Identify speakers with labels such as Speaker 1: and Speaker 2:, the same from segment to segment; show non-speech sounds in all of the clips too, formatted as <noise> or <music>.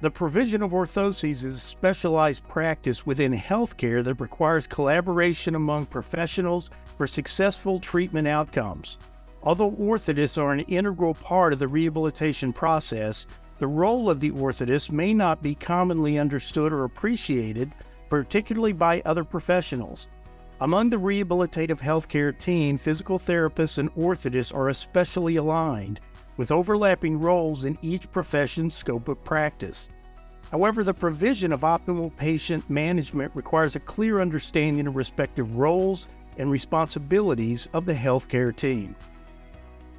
Speaker 1: The provision of orthoses is a specialized practice within healthcare that requires collaboration among professionals for successful treatment outcomes. Although orthotists are an integral part of the rehabilitation process, the role of the orthotist may not be commonly understood or appreciated, particularly by other professionals. Among the rehabilitative healthcare team, physical therapists and orthotists are especially aligned, with overlapping roles in each profession's scope of practice. However, the provision of optimal patient management requires a clear understanding of respective roles and responsibilities of the healthcare team.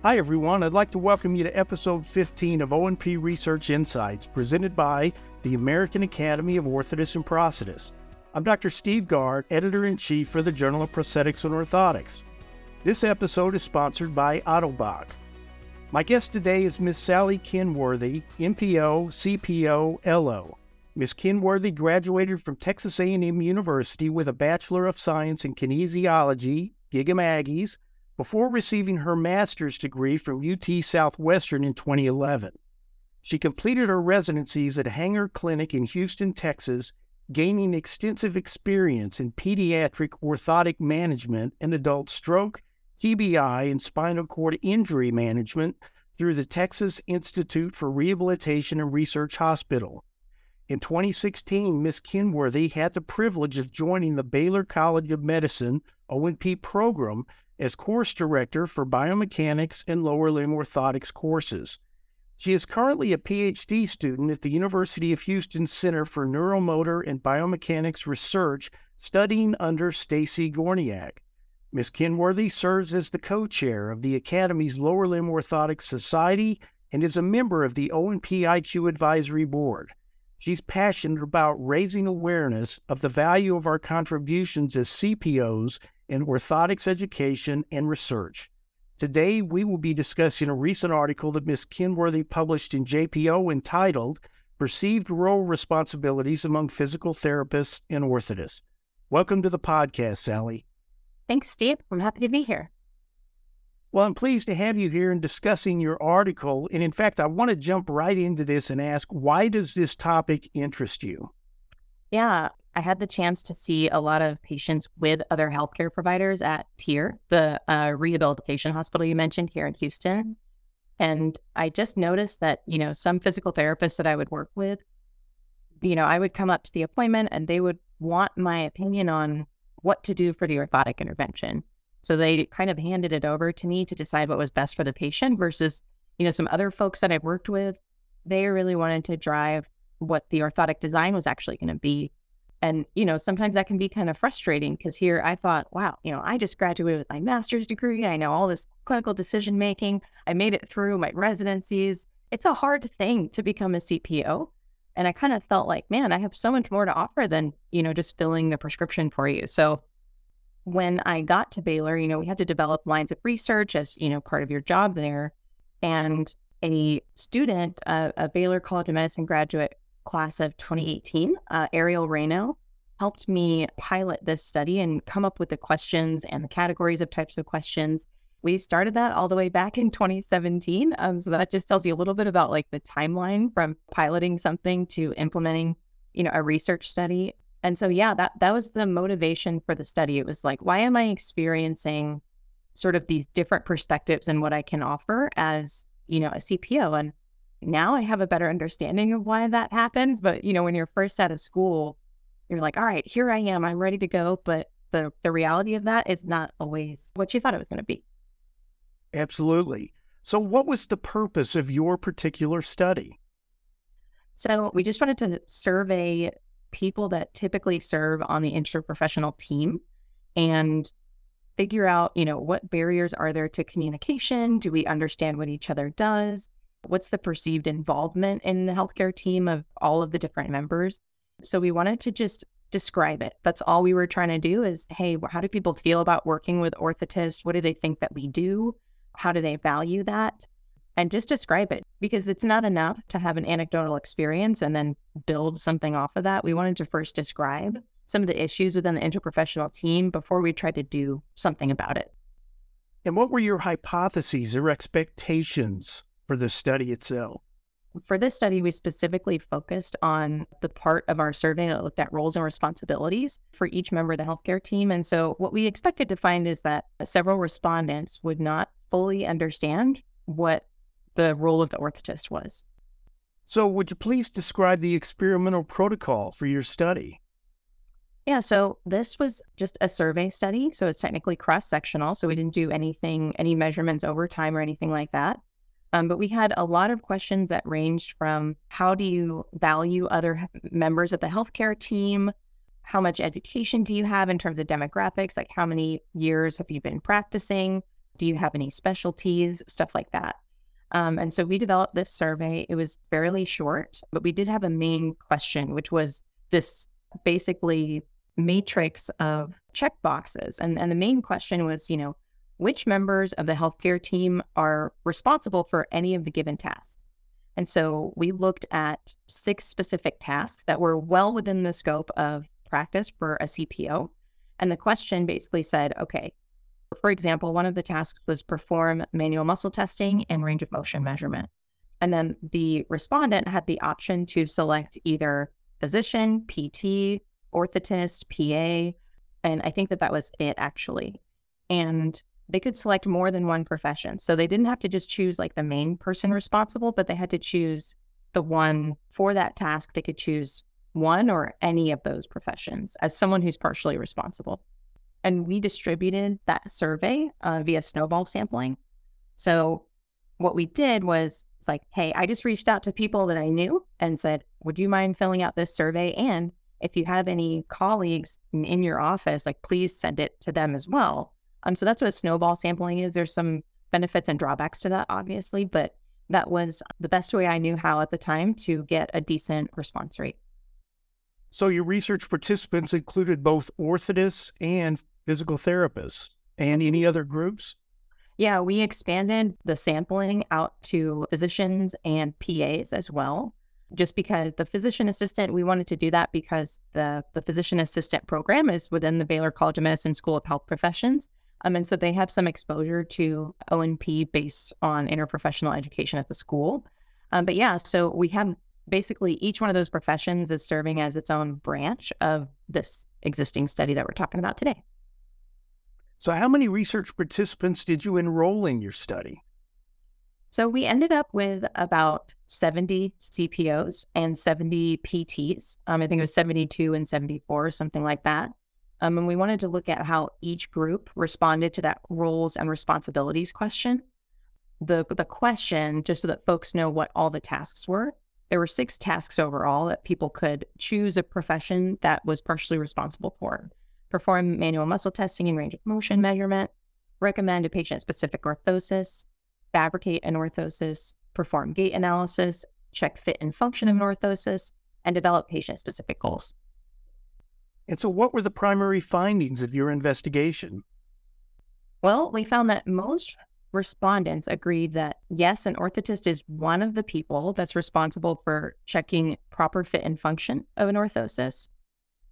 Speaker 1: Hi, everyone. I'd like to welcome you to episode 15 of O&P Research Insights, presented by the American Academy of Orthotists and Prosthetists. I'm Dr. Steve Gard, editor in chief for the Journal of Prosthetics and Orthotics. This episode is sponsored by Ottobock. My guest today is Miss Sally Kenworthy, MPO, CPO, LO. Ms. Kenworthy graduated from Texas A&M University with a Bachelor of Science in Kinesiology, Gig 'em Aggies, before receiving her master's degree from UT Southwestern in 2011. She completed her residencies at Hanger Clinic in Houston, Texas, gaining extensive experience in pediatric orthotic management and adult stroke TBI, and spinal cord injury management through the Texas Institute for Rehabilitation and Research Hospital. In 2016, Ms. Kenworthy had the privilege of joining the Baylor College of Medicine O&P program as course director for biomechanics and lower limb orthotics courses. She is currently a PhD student at the University of Houston Center for Neuromotor and Biomechanics Research, studying under Stacy Gorniak. Ms. Kenworthy serves as the co-chair of the Academy's Lower Limb Orthotics Society and is a member of the O&P IQ Advisory Board. She's passionate about raising awareness of the value of our contributions as CPOs in orthotics education and research. Today, we will be discussing a recent article that Ms. Kenworthy published in JPO entitled Perceived Role Responsibilities Among Physical Therapists and Orthotists. Welcome to the podcast, Sally.
Speaker 2: Thanks, Steve. I'm happy to be here.
Speaker 1: Well, I'm pleased to have you here and discussing your article. And in fact, I want to jump right into this and ask why does this topic interest you?
Speaker 2: Yeah, I had the chance to see a lot of patients with other healthcare providers at TIRR, the uh, rehabilitation hospital you mentioned here in Houston. And I just noticed that, you know, some physical therapists that I would work with, you know, I would come up to the appointment and they would want my opinion on what to do for the orthotic intervention. So they kind of handed it over to me to decide what was best for the patient versus, you know, some other folks that I've worked with, they really wanted to drive what the orthotic design was actually going to be. And, you know, sometimes that can be kind of frustrating because here I thought, wow, you know, I just graduated with my master's degree. I know all this clinical decision making. I made it through my residencies. It's a hard thing to become a CPO. And I kind of felt like, man, I have so much more to offer than, you know, just filling the prescription for you. So when I got to Baylor, you know, we had to develop lines of research as, you know, part of your job there. And a student, uh, a Baylor College of Medicine graduate class of 2018, uh, Ariel Reno, helped me pilot this study and come up with the questions and the categories of types of questions we started that all the way back in 2017. Um, so that just tells you a little bit about like the timeline from piloting something to implementing, you know, a research study. And so yeah, that that was the motivation for the study. It was like, why am I experiencing sort of these different perspectives and what I can offer as, you know, a CPO? And now I have a better understanding of why that happens. But you know, when you're first out of school, you're like, all right, here I am, I'm ready to go. But the the reality of that is not always what you thought it was going to be.
Speaker 1: Absolutely. So, what was the purpose of your particular study?
Speaker 2: So, we just wanted to survey people that typically serve on the interprofessional team and figure out, you know, what barriers are there to communication? Do we understand what each other does? What's the perceived involvement in the healthcare team of all of the different members? So, we wanted to just describe it. That's all we were trying to do is, hey, how do people feel about working with orthotists? What do they think that we do? How do they value that? And just describe it because it's not enough to have an anecdotal experience and then build something off of that. We wanted to first describe some of the issues within the interprofessional team before we tried to do something about it.
Speaker 1: And what were your hypotheses or expectations for the study itself?
Speaker 2: for this study, we specifically focused on the part of our survey that looked at roles and responsibilities for each member of the healthcare team. And so, what we expected to find is that several respondents would not fully understand what the role of the orthotist was.
Speaker 1: So, would you please describe the experimental protocol for your study?
Speaker 2: Yeah, so this was just a survey study. So it's technically cross sectional. So we didn't do anything, any measurements over time or anything like that. Um, but we had a lot of questions that ranged from how do you value other members of the healthcare team? How much education do you have in terms of demographics? Like how many years have you been practicing? Do you have any specialties? Stuff like that. Um, and so we developed this survey. It was fairly short, but we did have a main question, which was this basically matrix of check boxes. And, and the main question was, you know, which members of the healthcare team are responsible for any of the given tasks. And so we looked at six specific tasks that were well within the scope of practice for a CPO. And the question basically said, okay, for example, one of the tasks was perform manual muscle testing and range of motion measurement. And then the respondent had the option to select either physician, PT, orthotist, PA. And I think that that was it actually. And they could select more than one profession. So they didn't have to just choose like the main person responsible, but they had to choose the one for that task. They could choose one or any of those professions as someone who's partially responsible. And we distributed that survey uh, via snowball sampling. So what we did was it's like, hey, I just reached out to people that I knew and said, would you mind filling out this survey? And if you have any colleagues in, your office, like please send it to them as well. Um, so that's what snowball sampling is. There's some benefits and drawbacks to that, obviously, but that was the best way I knew how at the time to get a decent response rate.
Speaker 1: So your research participants included both orthotists and physical therapists and any other groups?
Speaker 2: Yeah, we expanded the sampling out to physicians and PAs as well just because the physician assistant, we wanted to do that because the, the physician assistant program is within the Baylor College of Medicine School of Health Professions. Um, and so they have some exposure to O&P based on interprofessional education at the school. Um, but yeah, so we have basically each one of those professions is serving as its own branch of this existing study that we're talking about today.
Speaker 1: So, how many research participants did you enroll in your study?
Speaker 2: So we ended up with about 70 CPOs and 70 PTs. Um, I think it was 72 and 74, something like that. Um, and we wanted to look at how each group responded to that roles and responsibilities question. The, the question, just so that folks know what all the tasks were, there were six tasks overall that people could choose a profession that was partially responsible for. Perform manual muscle testing and range of motion measurement, recommend a patient specific orthosis, fabricate an orthosis, perform gait analysis, check fit and function of an orthosis, and develop patient specific goals.
Speaker 1: And so, what were the primary findings of your investigation?
Speaker 2: Well, we found that most respondents agreed that yes, an orthotist is one of the people that's responsible for checking proper fit and function of an orthosis,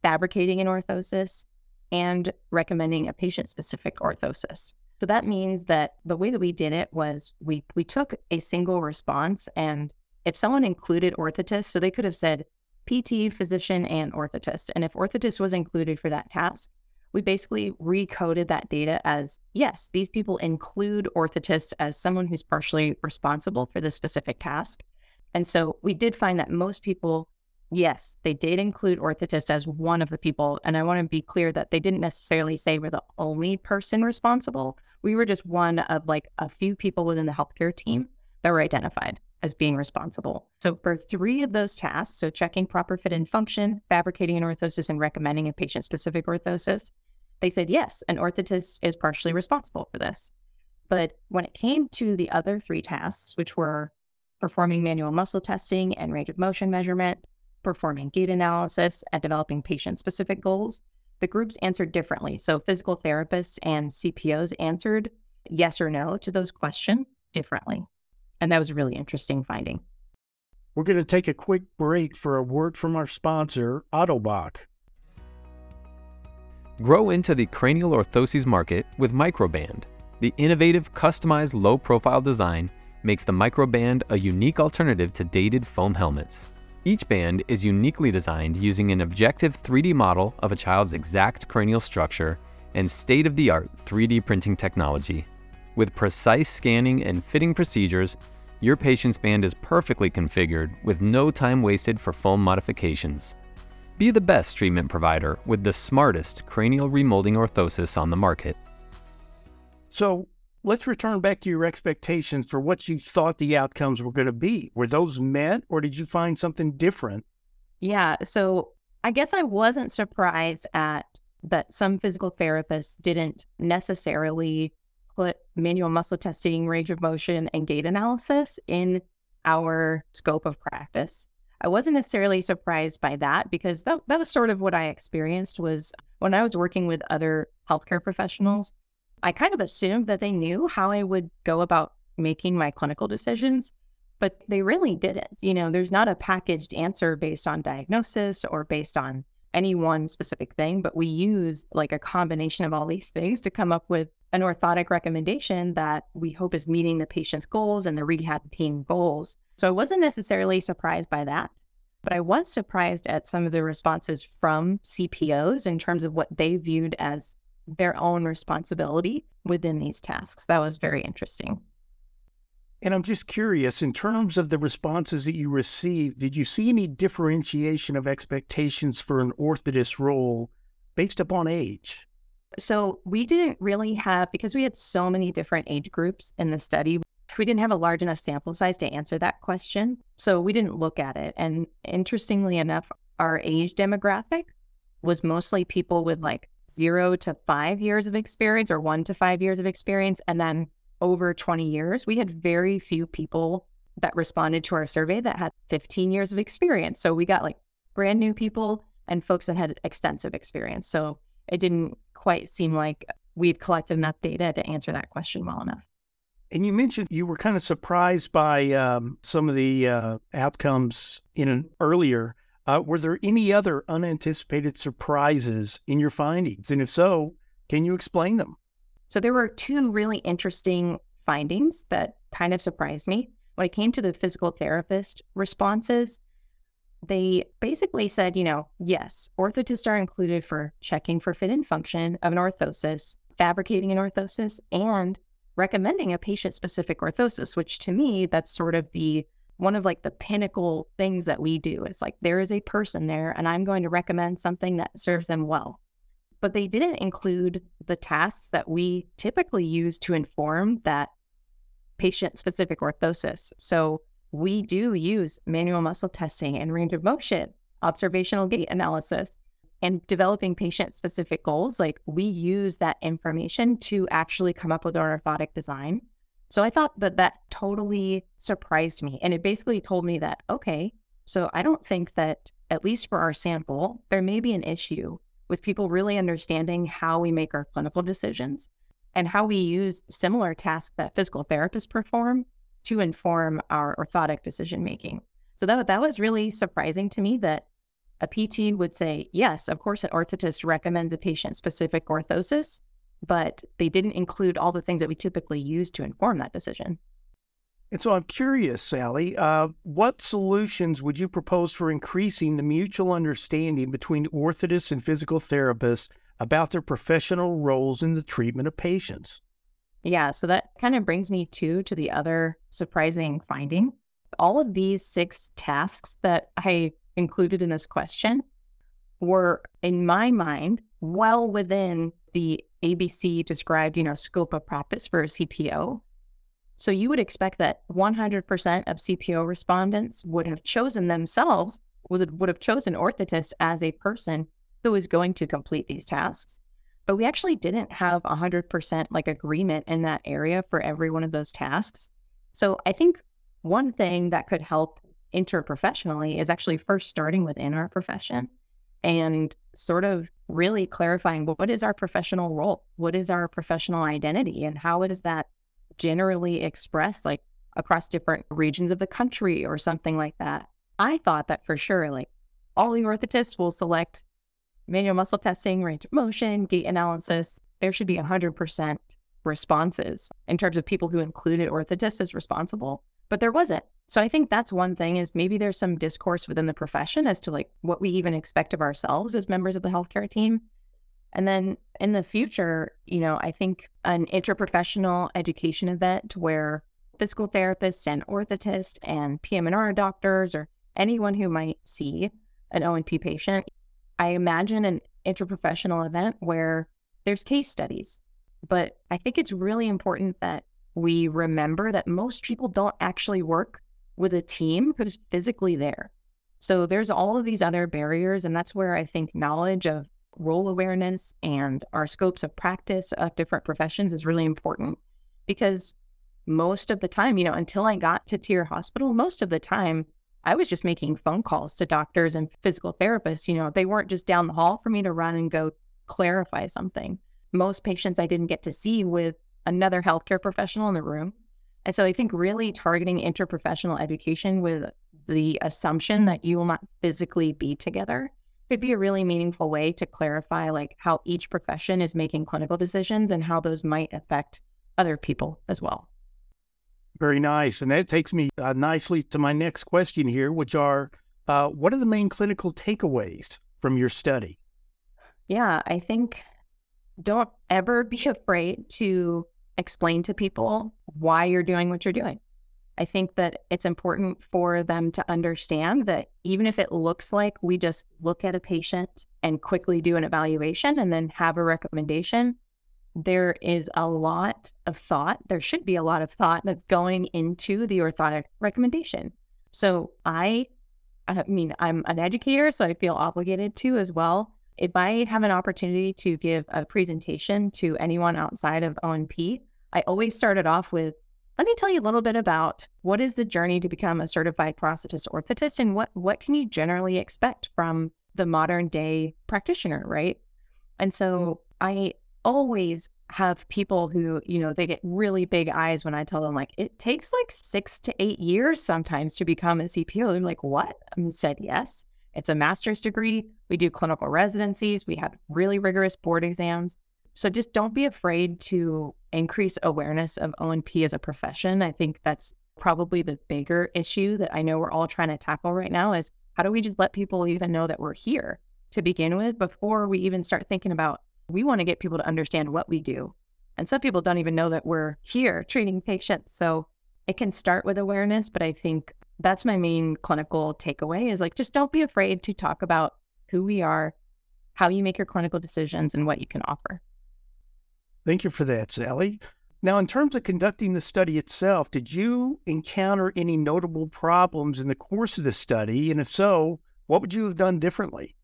Speaker 2: fabricating an orthosis, and recommending a patient specific orthosis. So that means that the way that we did it was we we took a single response and if someone included orthotist, so they could have said PT, physician, and orthotist. And if orthotist was included for that task, we basically recoded that data as yes, these people include orthotist as someone who's partially responsible for the specific task. And so we did find that most people Yes, they did include orthotist as one of the people. And I want to be clear that they didn't necessarily say we're the only person responsible. We were just one of like a few people within the healthcare team that were identified as being responsible. So for three of those tasks, so checking proper fit and function, fabricating an orthosis, and recommending a patient specific orthosis, they said yes, an orthotist is partially responsible for this. But when it came to the other three tasks, which were performing manual muscle testing and range of motion measurement, performing gait analysis, and developing patient specific goals, the groups answered differently. So, physical therapists and CPOs answered yes or no to those questions differently. And that was a really interesting finding.
Speaker 1: We're going to take a quick break for a word from our sponsor, Ottobock.
Speaker 3: Grow into the cranial orthoses market with Microband, the innovative, customized low profile design makes the microband a unique alternative to dated foam helmets. Each band is uniquely designed using an objective 3D model of a child's exact cranial structure and state of the art 3D printing technology. With precise scanning and fitting procedures, your patient's band is perfectly configured with no time wasted for foam modifications. Be the best treatment provider with the smartest cranial remolding orthosis on the market.
Speaker 1: So let's return back to your expectations for what you thought the outcomes were going to be. Were those met or did you find something different?
Speaker 2: Yeah. So I guess I wasn't surprised at that some physical therapists didn't necessarily put manual muscle testing, range of motion, and gait analysis in our scope of practice. I wasn't necessarily surprised by that because that, that was sort of what I experienced was when I was working with other healthcare professionals, I kind of assumed that they knew how I would go about making my clinical decisions, but they really didn't. You know, there's not a packaged answer based on diagnosis or based on any one specific thing, but we use like a combination of all these things to come up with an orthotic recommendation that we hope is meeting the patient's goals and the rehab team goals. So I wasn't necessarily surprised by that, but I was surprised at some of the responses from CPOs in terms of what they viewed as their own responsibility within these tasks. That was very interesting.
Speaker 1: And I'm just curious, in terms of the responses that you received, did you see any differentiation of expectations for an orthotist role based upon age?
Speaker 2: So we didn't really have, because we had so many different age groups in the study, we didn't have a large enough sample size to answer that question. So we didn't look at it. And interestingly enough, our age demographic was mostly people with like zero to five years of experience or one to five years of experience. And then over 20 years, we had very few people that responded to our survey that had 15 years of experience. So we got like brand new people and folks that had extensive experience. So it didn't quite seem like we'd collected enough data to answer that question well enough.
Speaker 1: And you mentioned you were kind of surprised by um, some of the uh, outcomes in an earlier. Uh, were there any other unanticipated surprises in your findings? And if so, can you explain them?
Speaker 2: So there were two really interesting findings that kind of surprised me. When it came to the physical therapist responses, they basically said, you know, yes, orthotists are included for checking for fit and function of an orthosis, fabricating an orthosis, and recommending a patient specific orthosis, which to me, that's sort of the one of like the pinnacle things that we do. It's like there is a person there and I'm going to recommend something that serves them well but they didn't include the tasks that we typically use to inform that patient specific orthosis. So we do use manual muscle testing and range of motion, observational gait analysis, and developing patient specific goals. Like we use that information to actually come up with our orthotic design. So I thought that that totally surprised me. And it basically told me that, okay, so I don't think that, at least for our sample, there may be an issue with people really understanding how we make our clinical decisions and how we use similar tasks that physical therapists perform to inform our orthotic decision making. So that that was really surprising to me that a PT would say, yes, of course, an orthotist recommends a patient specific orthosis, but they didn't include all the things that we typically use to inform that decision.
Speaker 1: And so I'm curious, Sally, uh, what solutions would you propose for increasing the mutual understanding between orthotists and physical therapists about their professional roles in the treatment of patients?
Speaker 2: Yeah, so that kind of brings me to to the other surprising finding. All of these six tasks that I included in this question were, in my mind, well within the ABC described, you know, scope of practice for a CPO. So you would expect that 100% of CPO respondents would have chosen themselves, would, would have chosen orthotist as a person who is going to complete these tasks. But we actually didn't have 100% like agreement in that area for every one of those tasks. So I think one thing that could help interprofessionally is actually first starting within our profession and sort of really clarifying what is our professional role? What is our professional identity? And how is that generally expressed like across different regions of the country or something like that. I thought that for sure, like all the orthotists will select manual muscle testing, range of motion, gait analysis. There should be 100% responses in terms of people who included orthotists as responsible, but there wasn't. So I think that's one thing is maybe there's some discourse within the profession as to like what we even expect of ourselves as members of the healthcare team. And then in the future, you know, I think an interprofessional education event where physical therapists and orthotists and PM&R doctors or anyone who might see an O&P patient, I imagine an interprofessional event where there's case studies. But I think it's really important that we remember that most people don't actually work with a team who's physically there. So there's all of these other barriers. And that's where I think knowledge of role awareness and our scopes of practice of different professions is really important because most of the time, you know, until I got to TIRR Hospital, most of the time I was just making phone calls to doctors and physical therapists. You know, they weren't just down the hall for me to run and go clarify something. Most patients I didn't get to see with another healthcare professional in the room. And so I think really targeting interprofessional education with the assumption that you will not physically be together could be a really meaningful way to clarify like how each profession is making clinical decisions and how those might affect other people as well.
Speaker 1: Very nice. And that takes me uh, nicely to my next question here, which are uh, what are the main clinical takeaways from your study?
Speaker 2: Yeah, I think don't ever be <laughs> afraid to explain to people why you're doing what you're doing. I think that it's important for them to understand that even if it looks like we just look at a patient and quickly do an evaluation and then have a recommendation, there is a lot of thought. There should be a lot of thought that's going into the orthotic recommendation. So I, I mean, I'm an educator, so I feel obligated to as well. If I have an opportunity to give a presentation to anyone outside of O&P, I always started off with let me tell you a little bit about what is the journey to become a certified prosthetist orthotist and what what can you generally expect from the modern day practitioner, right? And mm. so I always have people who, you know, they get really big eyes when I tell them like it takes like 6 to 8 years sometimes to become a CPO. They're like, "What?" I said, "Yes. It's a master's degree. We do clinical residencies. We have really rigorous board exams. So just don't be afraid to increase awareness of O&P as a profession. I think that's probably the bigger issue that I know we're all trying to tackle right now is how do we just let people even know that we're here to begin with before we even start thinking about we want to get people to understand what we do. And some people don't even know that we're here treating patients. So it can start with awareness, but I think that's my main clinical takeaway is like just don't be afraid to talk about who we are, how you make your clinical decisions and what you can offer.
Speaker 1: Thank you for that, Sally. Now, in terms of conducting the study itself, did you encounter any notable problems in the course of the study? And if so, what would you have done differently?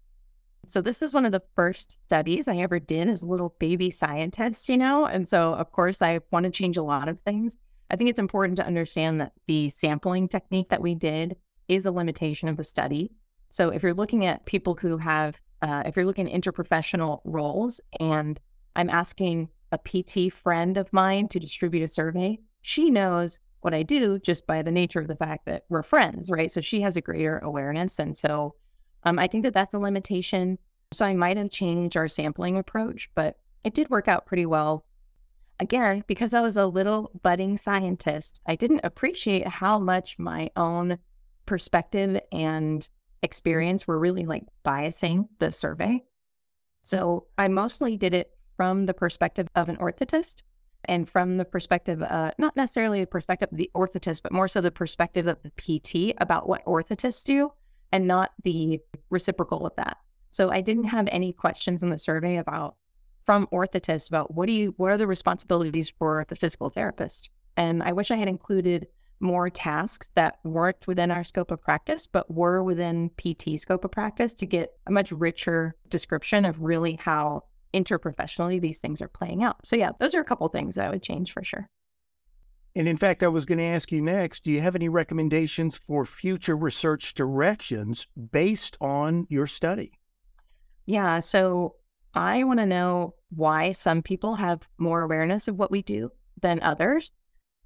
Speaker 2: So, this is one of the first studies I ever did as a little baby scientist, you know? And so, of course, I want to change a lot of things. I think it's important to understand that the sampling technique that we did is a limitation of the study. So, if you're looking at people who have, uh, if you're looking at interprofessional roles and I'm asking a PT friend of mine to distribute a survey, she knows what I do just by the nature of the fact that we're friends, right? So she has a greater awareness. And so um, I think that that's a limitation. So I might have changed our sampling approach, but it did work out pretty well. Again, because I was a little budding scientist, I didn't appreciate how much my own perspective and experience were really like biasing the survey. So I mostly did it from the perspective of an orthotist and from the perspective, uh, not necessarily the perspective of the orthotist, but more so the perspective of the PT about what orthotists do and not the reciprocal of that. So I didn't have any questions in the survey about from orthotists about what do you what are the responsibilities for the physical therapist. And I wish I had included more tasks that weren't within our scope of practice, but were within PT scope of practice to get a much richer description of really how interprofessionally these things are playing out. So yeah, those are a couple things I would change for sure.
Speaker 1: And in fact, I was going to ask you next do you have any recommendations for future research directions based on your study?
Speaker 2: Yeah. So I want to know why some people have more awareness of what we do than others.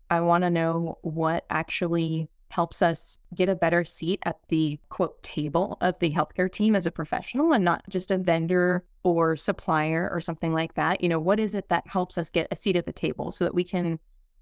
Speaker 2: I want to know what actually helps us get a better seat at the quote table of the healthcare team as a professional and not just a vendor or supplier or something like that? You know, what is it that helps us get a seat at the table so that we can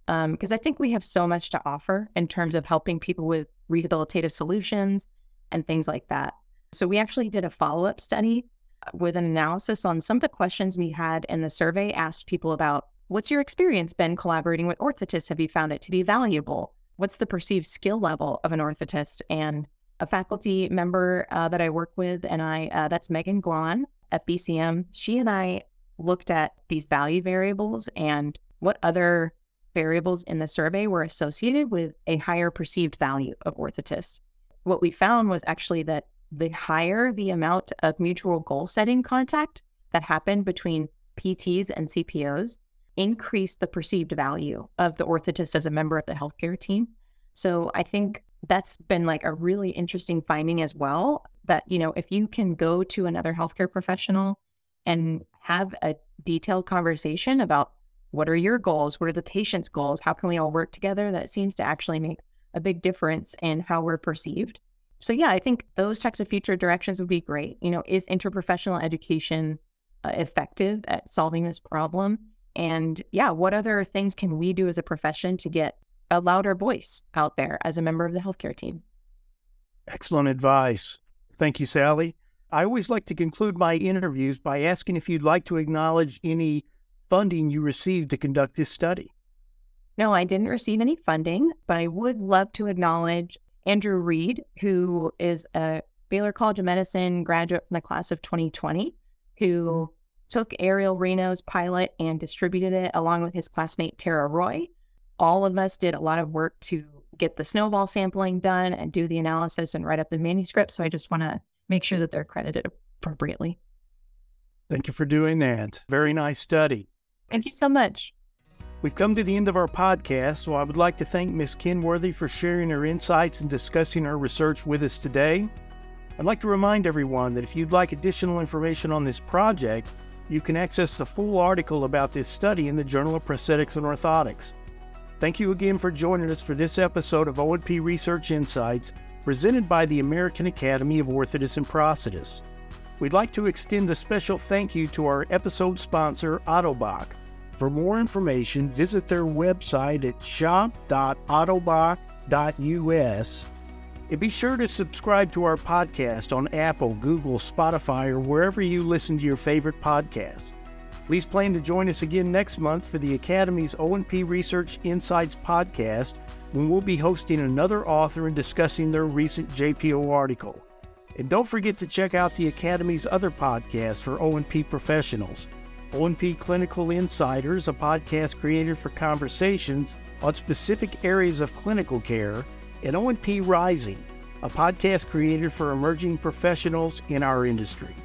Speaker 2: because um, I think we have so much to offer in terms of helping people with rehabilitative solutions and things like that. So we actually did a follow up study uh, with an analysis on some of the questions we had in the survey. Asked people about what's your experience been collaborating with orthotists? Have you found it to be valuable? What's the perceived skill level of an orthotist? And a faculty member uh, that I work with, and I uh, that's Megan Glon at BCM. She and I looked at these value variables and what other variables in the survey were associated with a higher perceived value of orthotists. What we found was actually that the higher the amount of mutual goal setting contact that happened between PTs and CPOs increased the perceived value of the orthotist as a member of the healthcare team. So I think that's been like a really interesting finding as well that, you know, if you can go to another healthcare professional and have a detailed conversation about what are your goals? What are the patient's goals? How can we all work together? That seems to actually make a big difference in how we're perceived. So, yeah, I think those types of future directions would be great. You know, is interprofessional education uh, effective at solving this problem? And yeah, what other things can we do as a profession to get a louder voice out there as a member of the healthcare team?
Speaker 1: Excellent advice. Thank you, Sally. I always like to conclude my interviews by asking if you'd like to acknowledge any funding you received to conduct this study?
Speaker 2: No, I didn't receive any funding, but I would love to acknowledge Andrew Reid, who is a Baylor College of Medicine graduate from the class of 2020, who mm. took Ariel Reno's pilot and distributed it along with his classmate Tara Roy. All of us did a lot of work to get the snowball sampling done and do the analysis and write up the manuscript. So I just want to make sure that they're credited appropriately.
Speaker 1: Thank you for doing that. Very nice study.
Speaker 2: Thank you so much.
Speaker 1: We've come to the end of our podcast, so I would like to thank Ms. Kenworthy for sharing her insights and discussing her research with us today. I'd like to remind everyone that if you'd like additional information on this project, you can access the full article about this study in the Journal of Prosthetics and Orthotics. Thank you again for joining us for this episode of O&P Research Insights, presented by the American Academy of Orthotists and Prosthetists. We'd like to extend a special thank you to our episode sponsor, Ottobock. For more information, visit their website at shop.ottobock.us. And be sure to subscribe to our podcast on Apple, Google, Spotify, or wherever you listen to your favorite podcasts. Please plan to join us again next month for the Academy's O&P Research Insights podcast when we'll be hosting another author and discussing their recent JPO article. And don't forget to check out the Academy's other podcasts for O&P professionals. O&P Clinical Insiders, a podcast created for conversations on specific areas of clinical care, and O&P Rising, a podcast created for emerging professionals in our industry.